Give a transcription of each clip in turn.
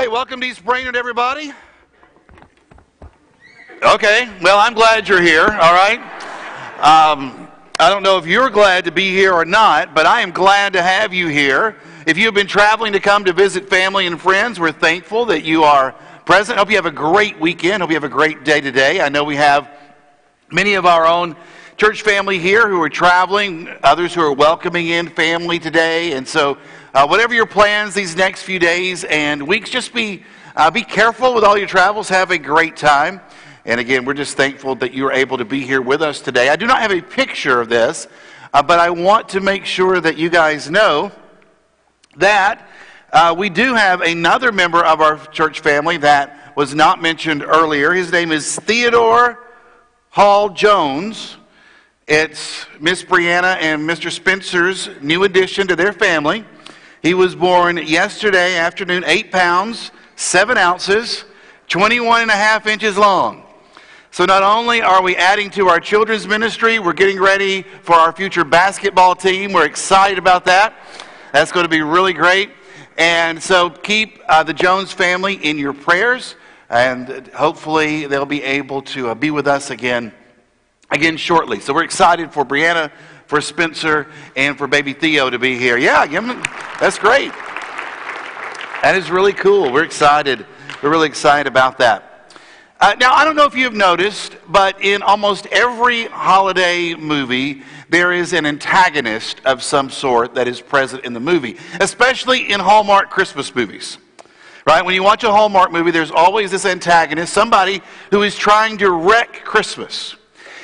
Hey, welcome to East Brainerd, everybody. Okay, well, I'm glad you're here, all right? Um, I don't know if you're glad to be here or not, but I am glad to have you here. If you've been traveling to come to visit family and friends, we're thankful that you are present. Hope you have a great weekend. Hope you have a great day today. I know we have many of our own church family here who are traveling, others who are welcoming in family today. And so, uh, whatever your plans these next few days and weeks, just be, uh, be careful with all your travels. Have a great time. And again, we're just thankful that you are able to be here with us today. I do not have a picture of this, uh, but I want to make sure that you guys know that uh, we do have another member of our church family that was not mentioned earlier. His name is Theodore Hall Jones. It's Miss Brianna and Mr. Spencer's new addition to their family. He was born yesterday afternoon, 8 pounds, 7 ounces, 21 and a half inches long. So not only are we adding to our children's ministry, we're getting ready for our future basketball team. We're excited about that. That's going to be really great. And so keep uh, the Jones family in your prayers, and hopefully they'll be able to uh, be with us again again shortly. So we're excited for Brianna, for Spencer, and for baby Theo to be here. Yeah, that's great. That is really cool. We're excited. We're really excited about that. Uh, now, I don't know if you've noticed, but in almost every holiday movie, there is an antagonist of some sort that is present in the movie, especially in Hallmark Christmas movies. Right? When you watch a Hallmark movie, there's always this antagonist, somebody who is trying to wreck Christmas.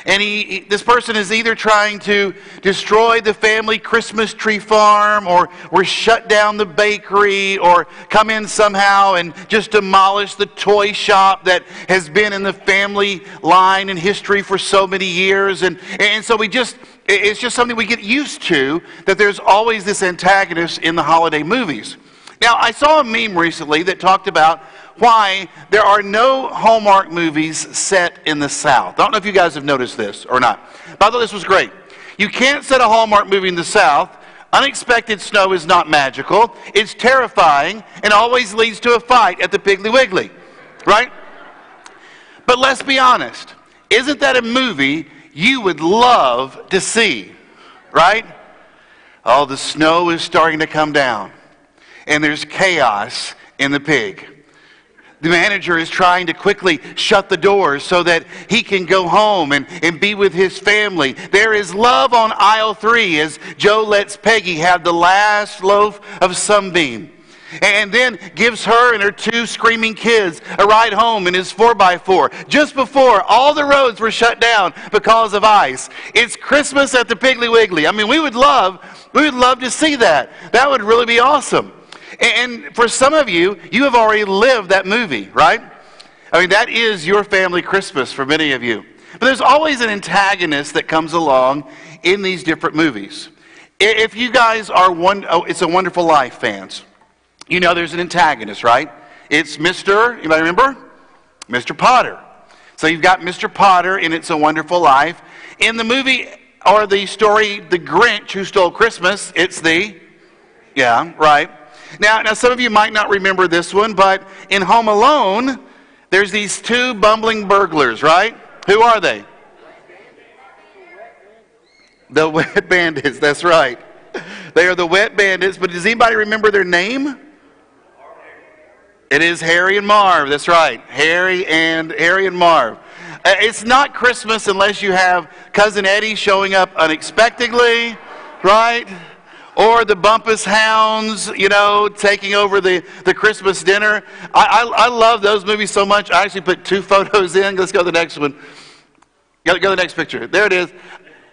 And he, he, this person is either trying to destroy the family Christmas tree farm or, or shut down the bakery or come in somehow and just demolish the toy shop that has been in the family line and history for so many years. And, and so we just, it's just something we get used to that there's always this antagonist in the holiday movies. Now, I saw a meme recently that talked about why there are no Hallmark movies set in the South. I don't know if you guys have noticed this or not. But I thought this was great. You can't set a Hallmark movie in the South. Unexpected snow is not magical. It's terrifying and always leads to a fight at the Piggly Wiggly, right? But let's be honest. Isn't that a movie you would love to see, right? Oh, the snow is starting to come down, and there's chaos in the pig. The manager is trying to quickly shut the doors so that he can go home and, and be with his family. There is love on aisle three as Joe lets Peggy have the last loaf of sunbeam and then gives her and her two screaming kids a ride home in his 4x4 just before all the roads were shut down because of ice. It's Christmas at the Piggly Wiggly. I mean, we would love we would love to see that. That would really be awesome. And for some of you, you have already lived that movie, right? I mean, that is your family Christmas for many of you. But there's always an antagonist that comes along in these different movies. If you guys are one, oh, It's a Wonderful Life fans, you know there's an antagonist, right? It's Mr. Anybody remember? Mr. Potter. So you've got Mr. Potter in It's a Wonderful Life. In the movie or the story, The Grinch Who Stole Christmas, it's the, yeah, right. Now, now, some of you might not remember this one, but in Home Alone, there's these two bumbling burglars, right? Who are they? The wet bandits, that's right. They are the wet bandits, but does anybody remember their name? It is Harry and Marv, that's right. Harry and Harry and Marv. Uh, it's not Christmas unless you have cousin Eddie showing up unexpectedly, right? Or the Bumpus Hounds, you know, taking over the, the Christmas dinner. I, I, I love those movies so much. I actually put two photos in. Let's go to the next one. Go, go to the next picture. There it is.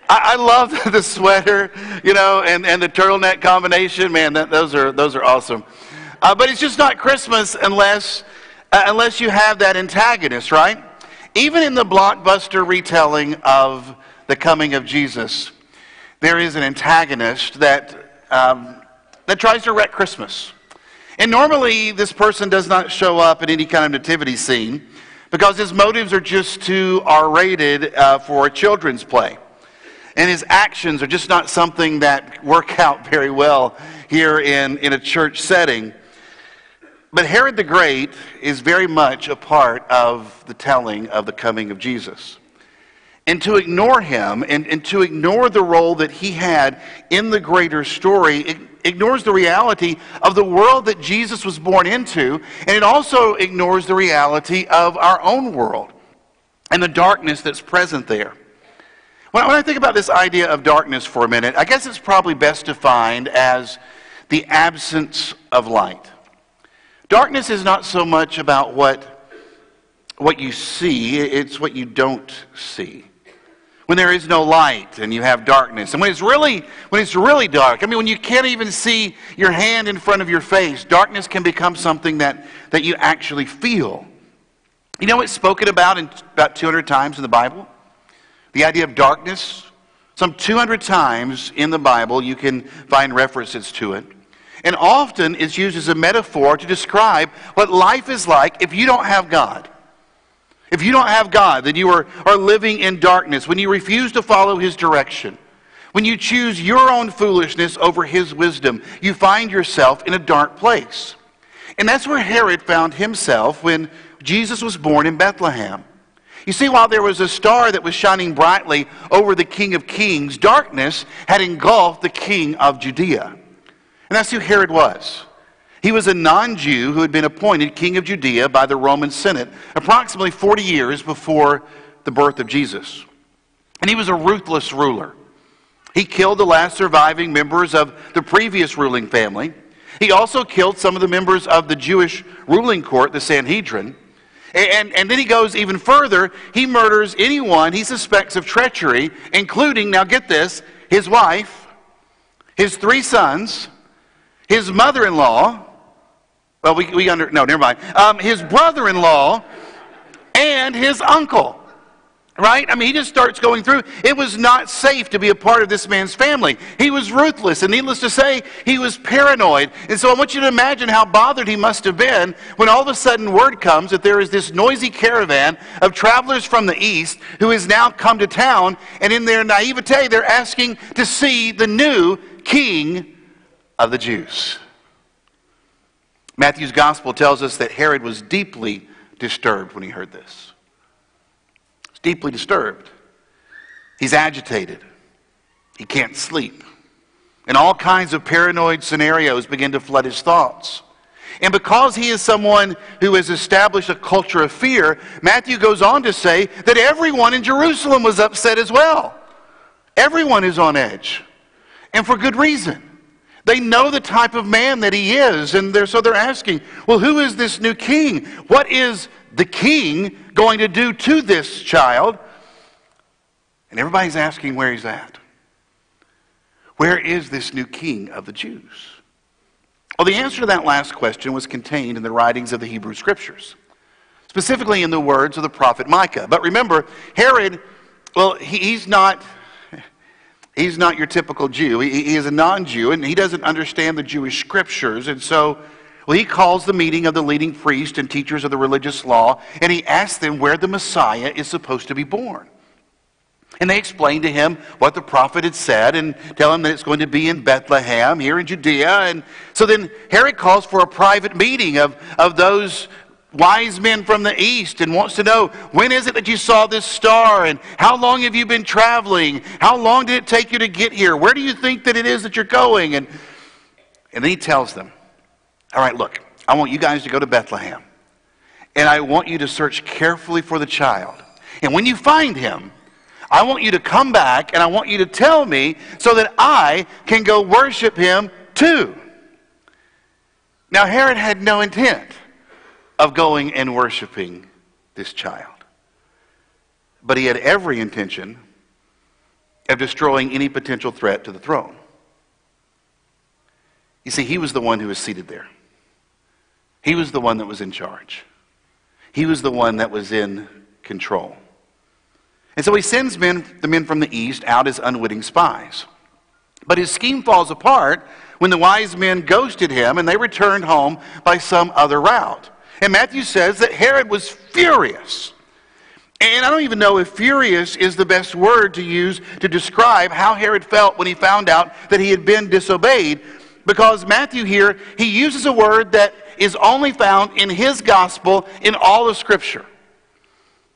I, I love the sweater, you know, and, and the turtleneck combination. Man, that, those, are, those are awesome. Uh, but it's just not Christmas unless, uh, unless you have that antagonist, right? Even in the blockbuster retelling of the coming of Jesus, there is an antagonist that um, that tries to wreck Christmas. And normally, this person does not show up in any kind of nativity scene because his motives are just too R rated uh, for a children's play. And his actions are just not something that work out very well here in, in a church setting. But Herod the Great is very much a part of the telling of the coming of Jesus. And to ignore him and, and to ignore the role that he had in the greater story ignores the reality of the world that Jesus was born into, and it also ignores the reality of our own world and the darkness that's present there. When I think about this idea of darkness for a minute, I guess it's probably best defined as the absence of light. Darkness is not so much about what, what you see, it's what you don't see. When there is no light and you have darkness. And when it's really when it's really dark, I mean when you can't even see your hand in front of your face, darkness can become something that, that you actually feel. You know it's spoken about in about 200 times in the Bible? The idea of darkness, some 200 times in the Bible, you can find references to it. And often it's used as a metaphor to describe what life is like if you don't have God. If you don't have God, then you are, are living in darkness, when you refuse to follow His direction, when you choose your own foolishness over His wisdom, you find yourself in a dark place. And that's where Herod found himself when Jesus was born in Bethlehem. You see, while there was a star that was shining brightly over the King of Kings, darkness had engulfed the King of Judea. And that's who Herod was. He was a non Jew who had been appointed King of Judea by the Roman Senate approximately 40 years before the birth of Jesus. And he was a ruthless ruler. He killed the last surviving members of the previous ruling family. He also killed some of the members of the Jewish ruling court, the Sanhedrin. And, and then he goes even further. He murders anyone he suspects of treachery, including, now get this, his wife, his three sons, his mother in law. Well, we, we under, no, never mind. Um, his brother in law and his uncle. Right? I mean, he just starts going through. It was not safe to be a part of this man's family. He was ruthless, and needless to say, he was paranoid. And so I want you to imagine how bothered he must have been when all of a sudden word comes that there is this noisy caravan of travelers from the east who has now come to town, and in their naivete, they're asking to see the new king of the Jews. Matthew's gospel tells us that Herod was deeply disturbed when he heard this He's deeply disturbed. He's agitated. He can't sleep. And all kinds of paranoid scenarios begin to flood his thoughts. And because he is someone who has established a culture of fear, Matthew goes on to say that everyone in Jerusalem was upset as well. Everyone is on edge. And for good reason. They know the type of man that he is, and they're, so they're asking, well, who is this new king? What is the king going to do to this child? And everybody's asking where he's at. Where is this new king of the Jews? Well, the answer to that last question was contained in the writings of the Hebrew Scriptures, specifically in the words of the prophet Micah. But remember, Herod, well, he's not. He's not your typical Jew. He, he is a non Jew, and he doesn't understand the Jewish scriptures. And so well, he calls the meeting of the leading priests and teachers of the religious law, and he asks them where the Messiah is supposed to be born. And they explain to him what the prophet had said and tell him that it's going to be in Bethlehem, here in Judea. And so then Herod calls for a private meeting of, of those wise men from the east and wants to know when is it that you saw this star and how long have you been traveling? How long did it take you to get here? Where do you think that it is that you're going? And, and then he tells them, all right, look, I want you guys to go to Bethlehem. And I want you to search carefully for the child. And when you find him, I want you to come back and I want you to tell me so that I can go worship him too. Now, Herod had no intent of going and worshiping this child, but he had every intention of destroying any potential threat to the throne. You see, he was the one who was seated there. He was the one that was in charge. He was the one that was in control. And so he sends men, the men from the east out as unwitting spies. But his scheme falls apart when the wise men ghosted him and they returned home by some other route. And Matthew says that Herod was furious. And I don't even know if furious is the best word to use to describe how Herod felt when he found out that he had been disobeyed because Matthew here, he uses a word that is only found in his gospel in all of Scripture.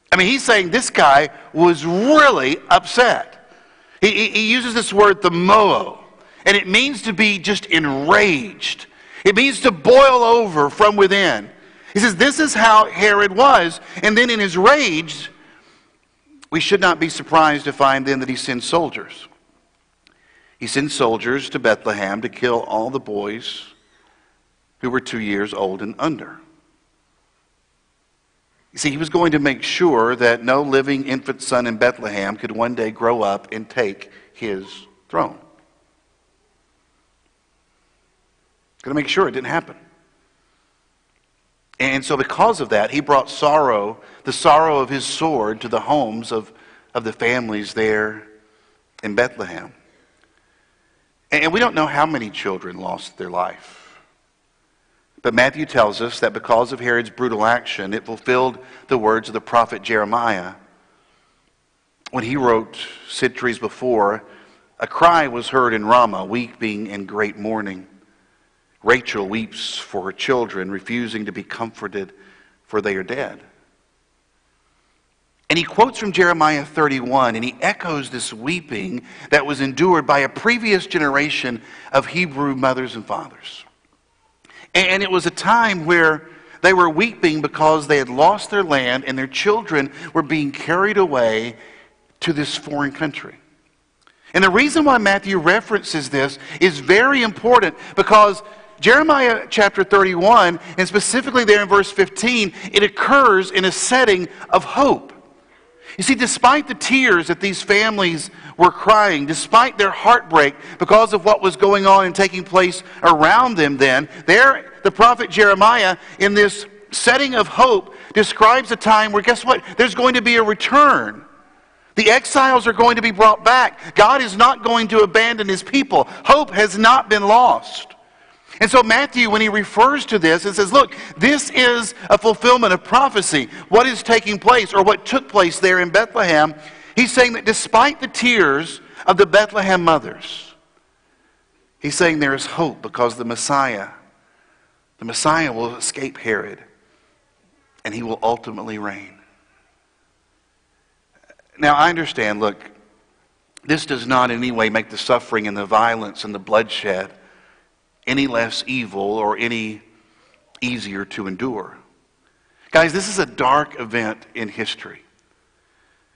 I mean, he's saying this guy was really upset. He, he, he uses this word, thamoo, and it means to be just enraged. It means to boil over from within. He says, This is how Herod was. And then in his rage, we should not be surprised to find then that he sends soldiers. He sends soldiers to Bethlehem to kill all the boys who were two years old and under. You see, he was going to make sure that no living infant son in Bethlehem could one day grow up and take his throne. Going to make sure it didn't happen. And so, because of that, he brought sorrow, the sorrow of his sword, to the homes of, of the families there in Bethlehem. And we don't know how many children lost their life. But Matthew tells us that because of Herod's brutal action, it fulfilled the words of the prophet Jeremiah when he wrote centuries before, a cry was heard in Ramah, weeping and great mourning. Rachel weeps for her children, refusing to be comforted, for they are dead. And he quotes from Jeremiah 31, and he echoes this weeping that was endured by a previous generation of Hebrew mothers and fathers. And it was a time where they were weeping because they had lost their land and their children were being carried away to this foreign country. And the reason why Matthew references this is very important because Jeremiah chapter 31, and specifically there in verse 15, it occurs in a setting of hope. You see, despite the tears that these families were crying, despite their heartbreak because of what was going on and taking place around them then, there, the prophet Jeremiah, in this setting of hope, describes a time where, guess what? There's going to be a return. The exiles are going to be brought back. God is not going to abandon his people. Hope has not been lost. And so, Matthew, when he refers to this and says, Look, this is a fulfillment of prophecy, what is taking place or what took place there in Bethlehem, he's saying that despite the tears of the Bethlehem mothers, he's saying there is hope because the Messiah, the Messiah will escape Herod and he will ultimately reign. Now, I understand, look, this does not in any way make the suffering and the violence and the bloodshed any less evil or any easier to endure. Guys, this is a dark event in history.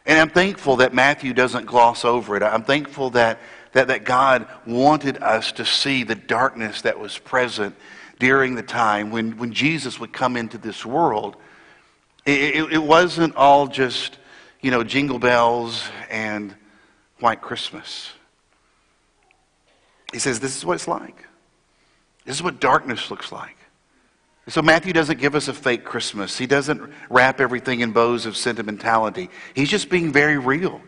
And I'm thankful that Matthew doesn't gloss over it. I'm thankful that, that, that God wanted us to see the darkness that was present during the time when, when Jesus would come into this world. It, it, it wasn't all just, you know, jingle bells and white Christmas. He says, This is what it's like. This is what darkness looks like. So Matthew doesn't give us a fake Christmas. He doesn't wrap everything in bows of sentimentality. He's just being very real.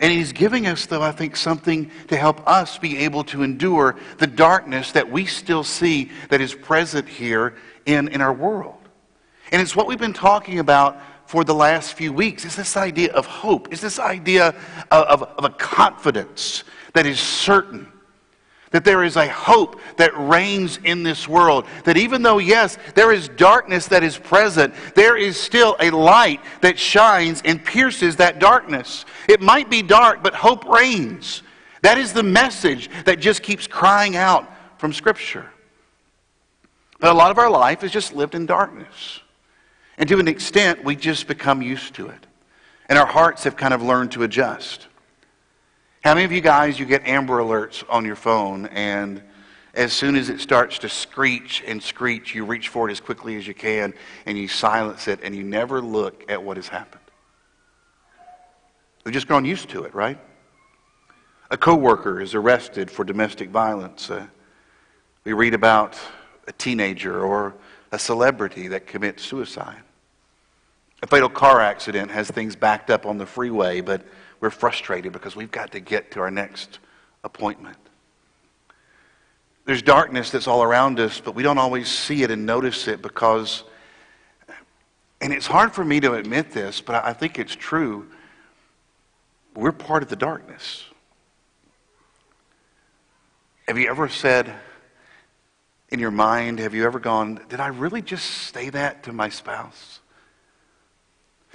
And he's giving us, though, I think, something to help us be able to endure the darkness that we still see that is present here in, in our world. And it's what we've been talking about for the last few weeks. It's this idea of hope. It's this idea of, of, of a confidence that is certain that there is a hope that reigns in this world. That even though, yes, there is darkness that is present, there is still a light that shines and pierces that darkness. It might be dark, but hope reigns. That is the message that just keeps crying out from Scripture. But a lot of our life is just lived in darkness. And to an extent, we just become used to it. And our hearts have kind of learned to adjust. How many of you guys, you get Amber Alerts on your phone, and as soon as it starts to screech and screech, you reach for it as quickly as you can, and you silence it, and you never look at what has happened? We've just grown used to it, right? A coworker is arrested for domestic violence. Uh, we read about a teenager or a celebrity that commits suicide. A fatal car accident has things backed up on the freeway, but we're frustrated because we've got to get to our next appointment. There's darkness that's all around us, but we don't always see it and notice it because, and it's hard for me to admit this, but I think it's true. We're part of the darkness. Have you ever said, in your mind, have you ever gone, did I really just say that to my spouse?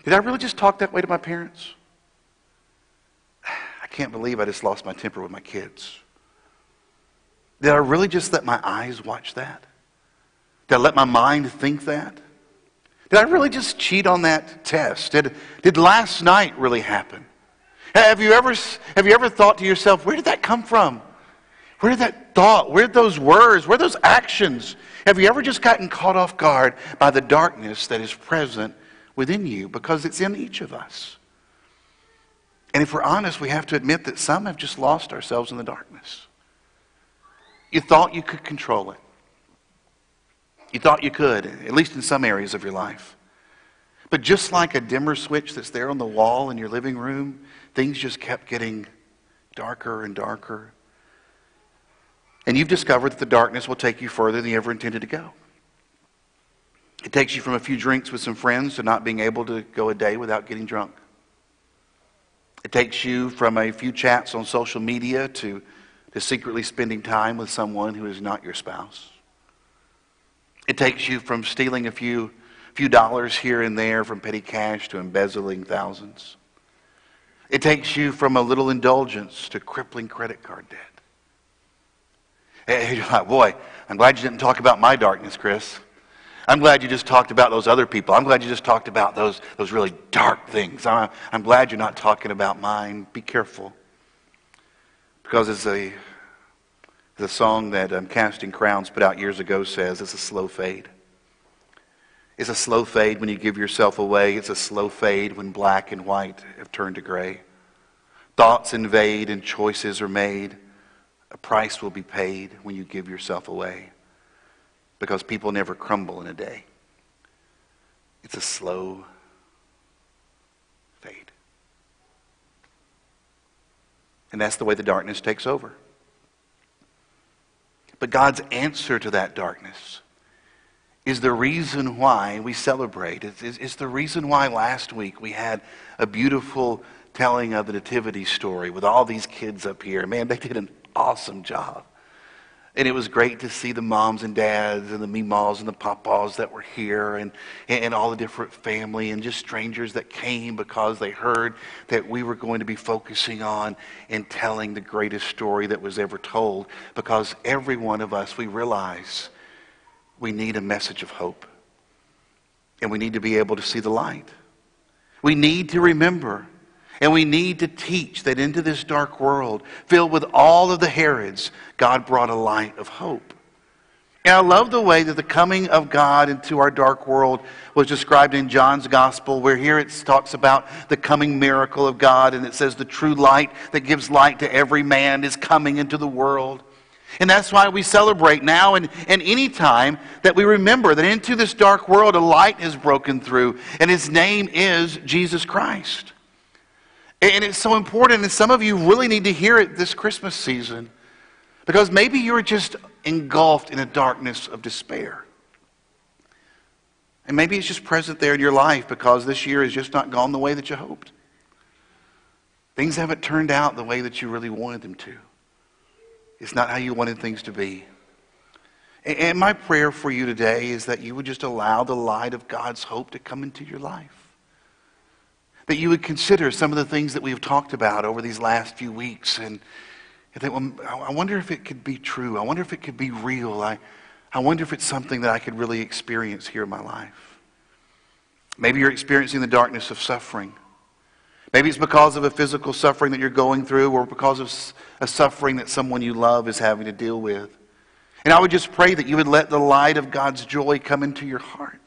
Did I really just talk that way to my parents? Can't believe I just lost my temper with my kids. Did I really just let my eyes watch that? Did I let my mind think that? Did I really just cheat on that test? Did, did last night really happen? Have you, ever, have you ever thought to yourself, where did that come from? Where did that thought, where did those words, where those actions? Have you ever just gotten caught off guard by the darkness that is present within you? Because it's in each of us. And if we're honest, we have to admit that some have just lost ourselves in the darkness. You thought you could control it. You thought you could, at least in some areas of your life. But just like a dimmer switch that's there on the wall in your living room, things just kept getting darker and darker. And you've discovered that the darkness will take you further than you ever intended to go. It takes you from a few drinks with some friends to not being able to go a day without getting drunk. It takes you from a few chats on social media to, to secretly spending time with someone who is not your spouse. It takes you from stealing a few, few dollars here and there from petty cash to embezzling thousands. It takes you from a little indulgence to crippling credit card debt. And you're like, boy, I'm glad you didn't talk about my darkness, Chris. I'm glad you just talked about those other people. I'm glad you just talked about those, those really dark things. I'm, I'm glad you're not talking about mine. Be careful. Because as a the song that um, Casting Crowns put out years ago says it's a slow fade. It's a slow fade when you give yourself away. It's a slow fade when black and white have turned to gray. Thoughts invade and choices are made. A price will be paid when you give yourself away because people never crumble in a day. It's a slow fade. And that's the way the darkness takes over. But God's answer to that darkness is the reason why we celebrate. It's, it's, the reason why last week we had a beautiful telling of the Nativity story with all these kids up here. Man, they did an awesome job. And it was great to see the moms and dads and the meemaws and the papas that were here and, and all the different family and just strangers that came because they heard that we were going to be focusing on and telling the greatest story that was ever told. Because every one of us, we realize we need a message of hope. And we need to be able to see the light. We need to remember and we need to teach that into this dark world, filled with all of the Herods, God brought a light of hope. And I love the way that the coming of God into our dark world was described in John's gospel, where here it talks about the coming miracle of God, and it says the true light that gives light to every man is coming into the world. And that's why we celebrate now and, and any time that we remember that into this dark world a light is broken through, and his name is Jesus Christ. And it's so important, and some of you really need to hear it this Christmas season because maybe you're just engulfed in a darkness of despair. And maybe it's just present there in your life because this year has just not gone the way that you hoped. Things haven't turned out the way that you really wanted them to. It's not how you wanted things to be. And my prayer for you today is that you would just allow the light of God's hope to come into your life that you would consider some of the things that we've talked about over these last few weeks. And, think, well, I wonder if it could be true. I wonder if it could be real. I, I wonder if it's something that I could really experience here in my life. Maybe you're experiencing the darkness of suffering. Maybe it's because of a physical suffering that you're going through or because of a suffering that someone you love is having to deal with. And I would just pray that you would let the light of God's joy come into your heart.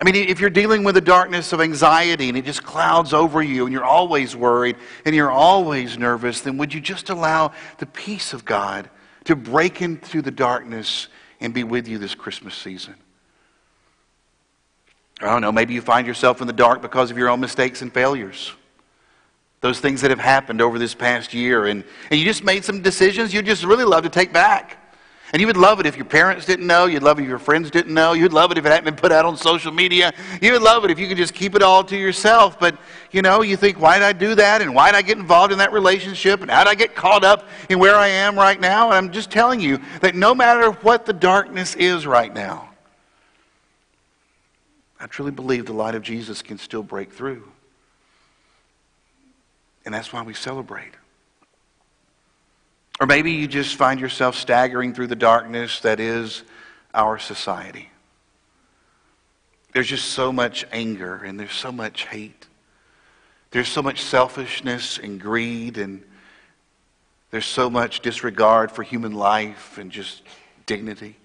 I mean, if you're dealing with the darkness of anxiety and it just clouds over you and you're always worried and you're always nervous, then would you just allow the peace of God to break into the darkness and be with you this Christmas season? I don't know, maybe you find yourself in the dark because of your own mistakes and failures. Those things that have happened over this past year, and, and you just made some decisions you just really love to take back. And you would love it if your parents didn't know. You'd love it if your friends didn't know. You'd love it if it hadn't been put out on social media. You would love it if you could just keep it all to yourself. But, you know, you think, why did I do that? And why did I get involved in that relationship? And how did I get caught up in where I am right now? And I'm just telling you that no matter what the darkness is right now, I truly believe the light of Jesus can still break through. And that's why we celebrate. Or maybe you just find yourself staggering through the darkness that is our society. There's just so much anger and there's so much hate. There's so much selfishness and greed and there's so much disregard for human life and just dignity.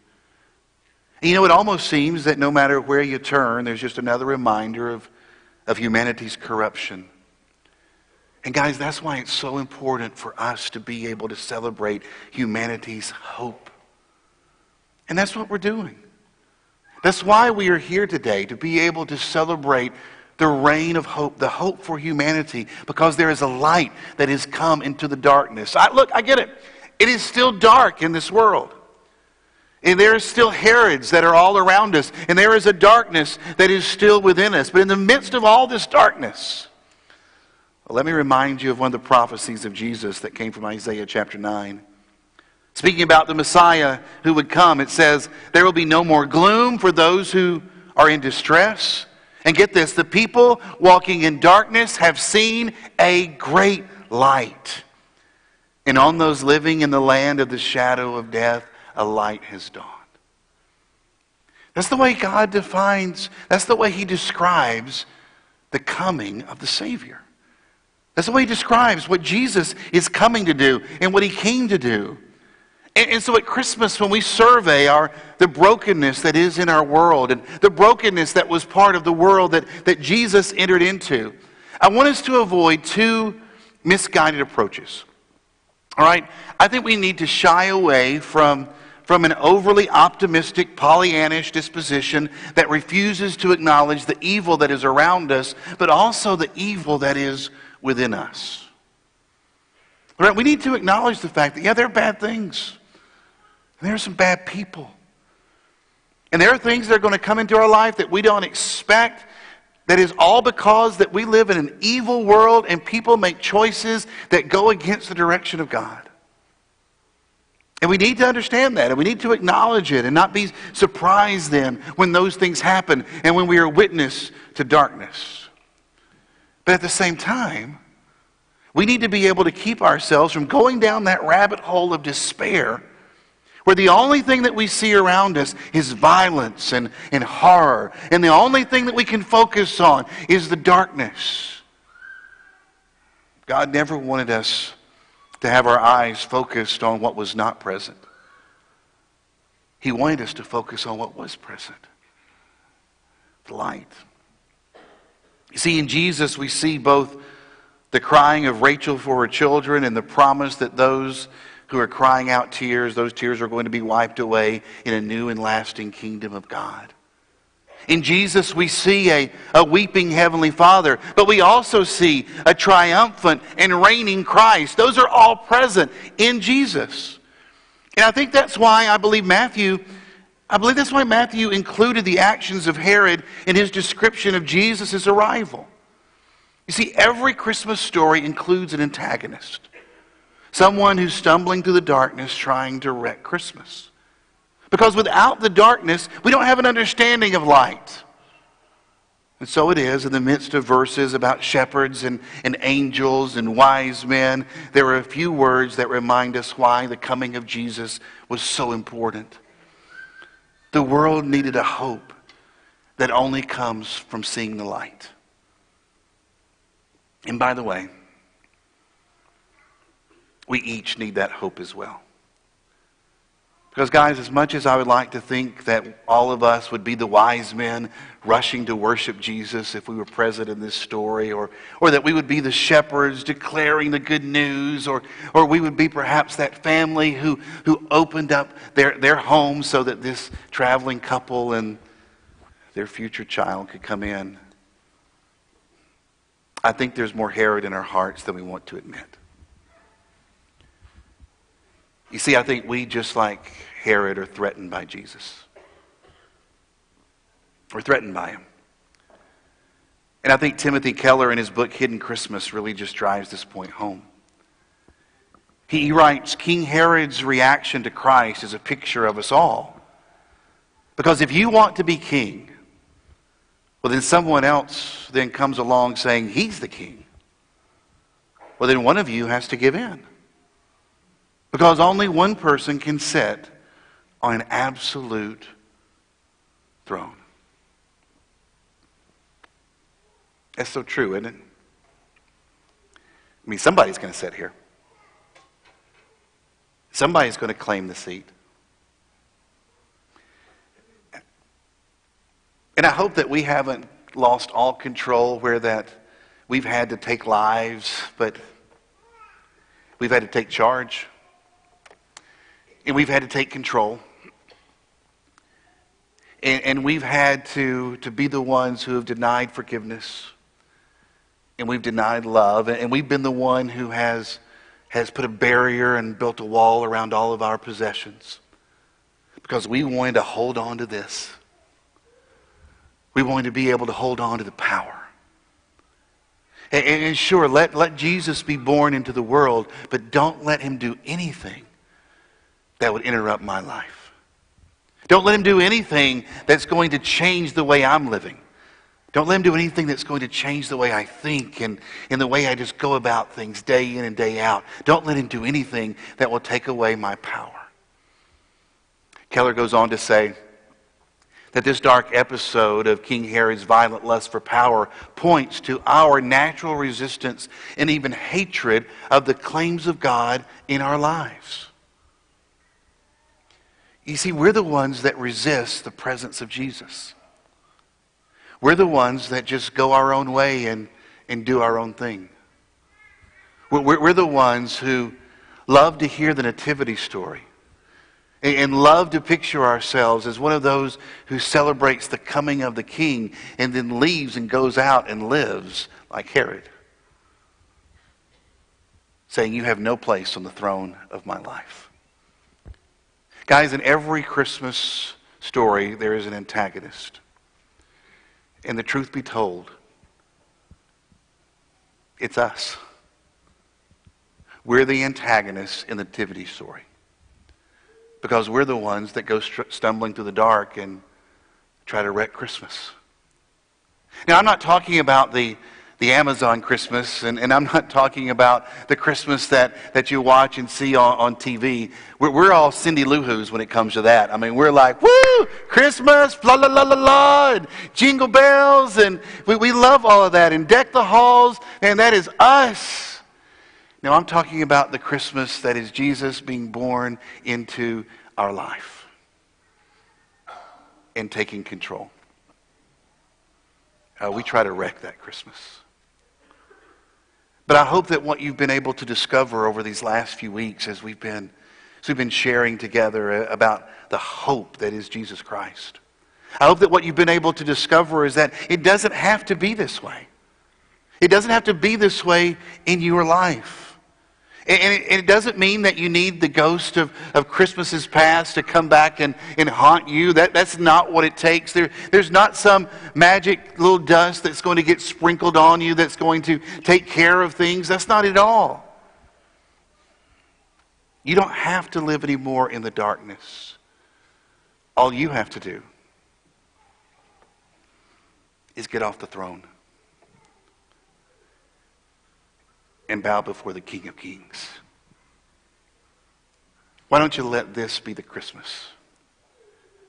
And you know, it almost seems that no matter where you turn, there's just another reminder of, of humanity's corruption and guys, that's why it's so important for us to be able to celebrate humanity's hope. And that's what we're doing. That's why we are here today, to be able to celebrate the reign of hope, the hope for humanity, because there is a light that has come into the darkness. I, look, I get it. It is still dark in this world. And there are still Herods that are all around us. And there is a darkness that is still within us. But in the midst of all this darkness, let me remind you of one of the prophecies of Jesus that came from Isaiah chapter 9. Speaking about the Messiah who would come, it says, There will be no more gloom for those who are in distress. And get this the people walking in darkness have seen a great light. And on those living in the land of the shadow of death, a light has dawned. That's the way God defines, that's the way He describes the coming of the Savior. That's the way he describes what Jesus is coming to do and what he came to do. And, and, so at Christmas, when we survey our, the brokenness that is in our world and the brokenness that was part of the world that, that Jesus entered into, I want us to avoid two misguided approaches. All right? I think we need to shy away from, from an overly optimistic, Pollyannish disposition that refuses to acknowledge the evil that is around us, but also the evil that is within us. Right? We need to acknowledge the fact that, yeah, there are bad things. And there are some bad people. And there are things that are going to come into our life that we don't expect. That is all because that we live in an evil world and people make choices that go against the direction of God. And we need to understand that, and we need to acknowledge it and not be surprised then when those things happen and when we are witness to darkness. But at the same time, we need to be able to keep ourselves from going down that rabbit hole of despair where the only thing that we see around us is violence and, and horror, and the only thing that we can focus on is the darkness. God never wanted us to have our eyes focused on what was not present. He wanted us to focus on what was present the light. You see, in Jesus, we see both the crying of Rachel for her children and the promise that those who are crying out tears, those tears are going to be wiped away in a new and lasting kingdom of God. In Jesus, we see a, a weeping Heavenly Father, but we also see a triumphant and reigning Christ. Those are all present in Jesus. And I think that's why I believe Matthew I believe that's why Matthew included the actions of Herod in his description of Jesus' arrival. You see, every Christmas story includes an antagonist, someone who's stumbling through the darkness trying to wreck Christmas. Because without the darkness, we don't have an understanding of light. And so it is in the midst of verses about shepherds and, and angels and wise men. There are a few words that remind us why the coming of Jesus was so important. The world needed a hope that only comes from seeing the light. And by the way, we each need that hope as well. Because, guys, as much as I would like to think that all of us would be the wise men rushing to worship Jesus if we were present in this story, or, or that we would be the shepherds declaring the good news, or, or we would be perhaps that family who, who opened up their, their home so that this traveling couple and their future child could come in. I think there's more Herod in our hearts than we want to admit. You see, I think we, just like Herod, are threatened by Jesus. We're threatened by him. And I think Timothy Keller in his book Hidden Christmas really just drives this point home. He writes King Herod's reaction to Christ is a picture of us all. Because if you want to be king, well, then someone else then comes along saying he's the king. Well, then one of you has to give in. Because only one person can sit on an absolute throne. That's so true, isn't it? I mean, somebody's going to sit here. Somebody's going to claim the seat. And I hope that we haven't lost all control where that we've had to take lives, but we've had to take charge. And we've had to take control. And, and we've had to, to be the ones who have denied forgiveness. And we've denied love. And we've been the one who has, has put a barrier and built a wall around all of our possessions. Because we wanted to hold on to this. We wanted to be able to hold on to the power. And, and sure, let, let Jesus be born into the world, but don't let him do anything that would interrupt my life. Don't let him do anything that's going to change the way I'm living. Don't let him do anything that's going to change the way I think and, and the way I just go about things day in and day out. Don't let him do anything that will take away my power. Keller goes on to say that this dark episode of King Herod's violent lust for power points to our natural resistance and even hatred of the claims of God in our lives. You see, we're the ones that resist the presence of Jesus. We're the ones that just go our own way and, and do our own thing. We're, we're the ones who love to hear the nativity story and, and love to picture ourselves as one of those who celebrates the coming of the king and then leaves and goes out and lives like Herod, saying, You have no place on the throne of my life. Guys, in every Christmas story, there is an antagonist. And the truth be told, it's us. We're the antagonists in the nativity story. Because we're the ones that go stumbling through the dark and try to wreck Christmas. Now, I'm not talking about the the Amazon Christmas, and, and I'm not talking about the Christmas that, that you watch and see on, on TV. We're, we're all Cindy Lou Who's when it comes to that. I mean, we're like, woo, Christmas, la la la la la, and jingle bells, and we, we love all of that, and deck the halls, and that is us. Now, I'm talking about the Christmas that is Jesus being born into our life and taking control. Uh, we try to wreck that Christmas. But I hope that what you've been able to discover over these last few weeks as we've been, as we've been sharing together uh, about the hope that is Jesus Christ. I hope that what you've been able to discover is that it doesn't have to be this way. It doesn't have to be this way in your life. And it, it, doesn't mean that you need the ghost of, of Christmases past to come back and, and haunt you. That, that's not what it takes. There, there's not some magic little dust that's going to get sprinkled on you that's going to take care of things. That's not at all. You don't have to live anymore in the darkness. All you have to do is get off the throne. And bow before the King of Kings. Why don't you let this be the Christmas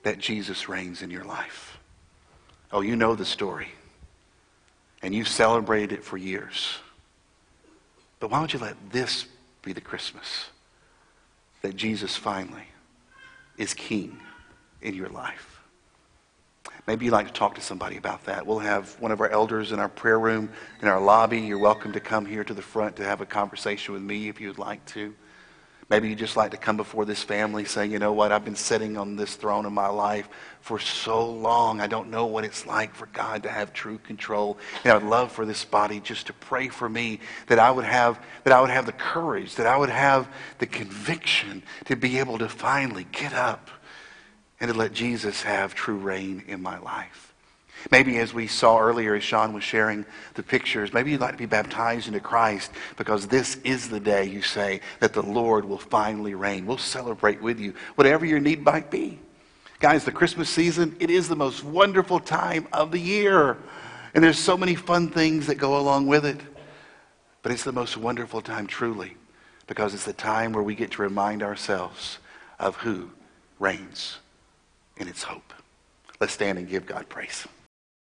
that Jesus reigns in your life? Oh, you know the story, and you've celebrated it for years. But why don't you let this be the Christmas that Jesus finally is King in your life? Maybe you'd like to talk to somebody about that. We'll have one of our elders in our prayer room, in our lobby. You're welcome to come here to the front to have a conversation with me if you'd like to. Maybe you just like to come before this family saying, you know what, I've been sitting on this throne in my life for so long. I don't know what it's like for God to have true control. And I would love for this body just to pray for me that I would have that I would have the courage, that I would have the conviction to be able to finally get up and to let Jesus have true reign in my life. Maybe as we saw earlier, as Sean was sharing the pictures, maybe you'd like to be baptized into Christ because this is the day you say that the Lord will finally reign. We'll celebrate with you, whatever your need might be. Guys, the Christmas season, it is the most wonderful time of the year. And there's so many fun things that go along with it. But it's the most wonderful time, truly, because it's the time where we get to remind ourselves of who reigns in its hope. Let's stand and give God praise.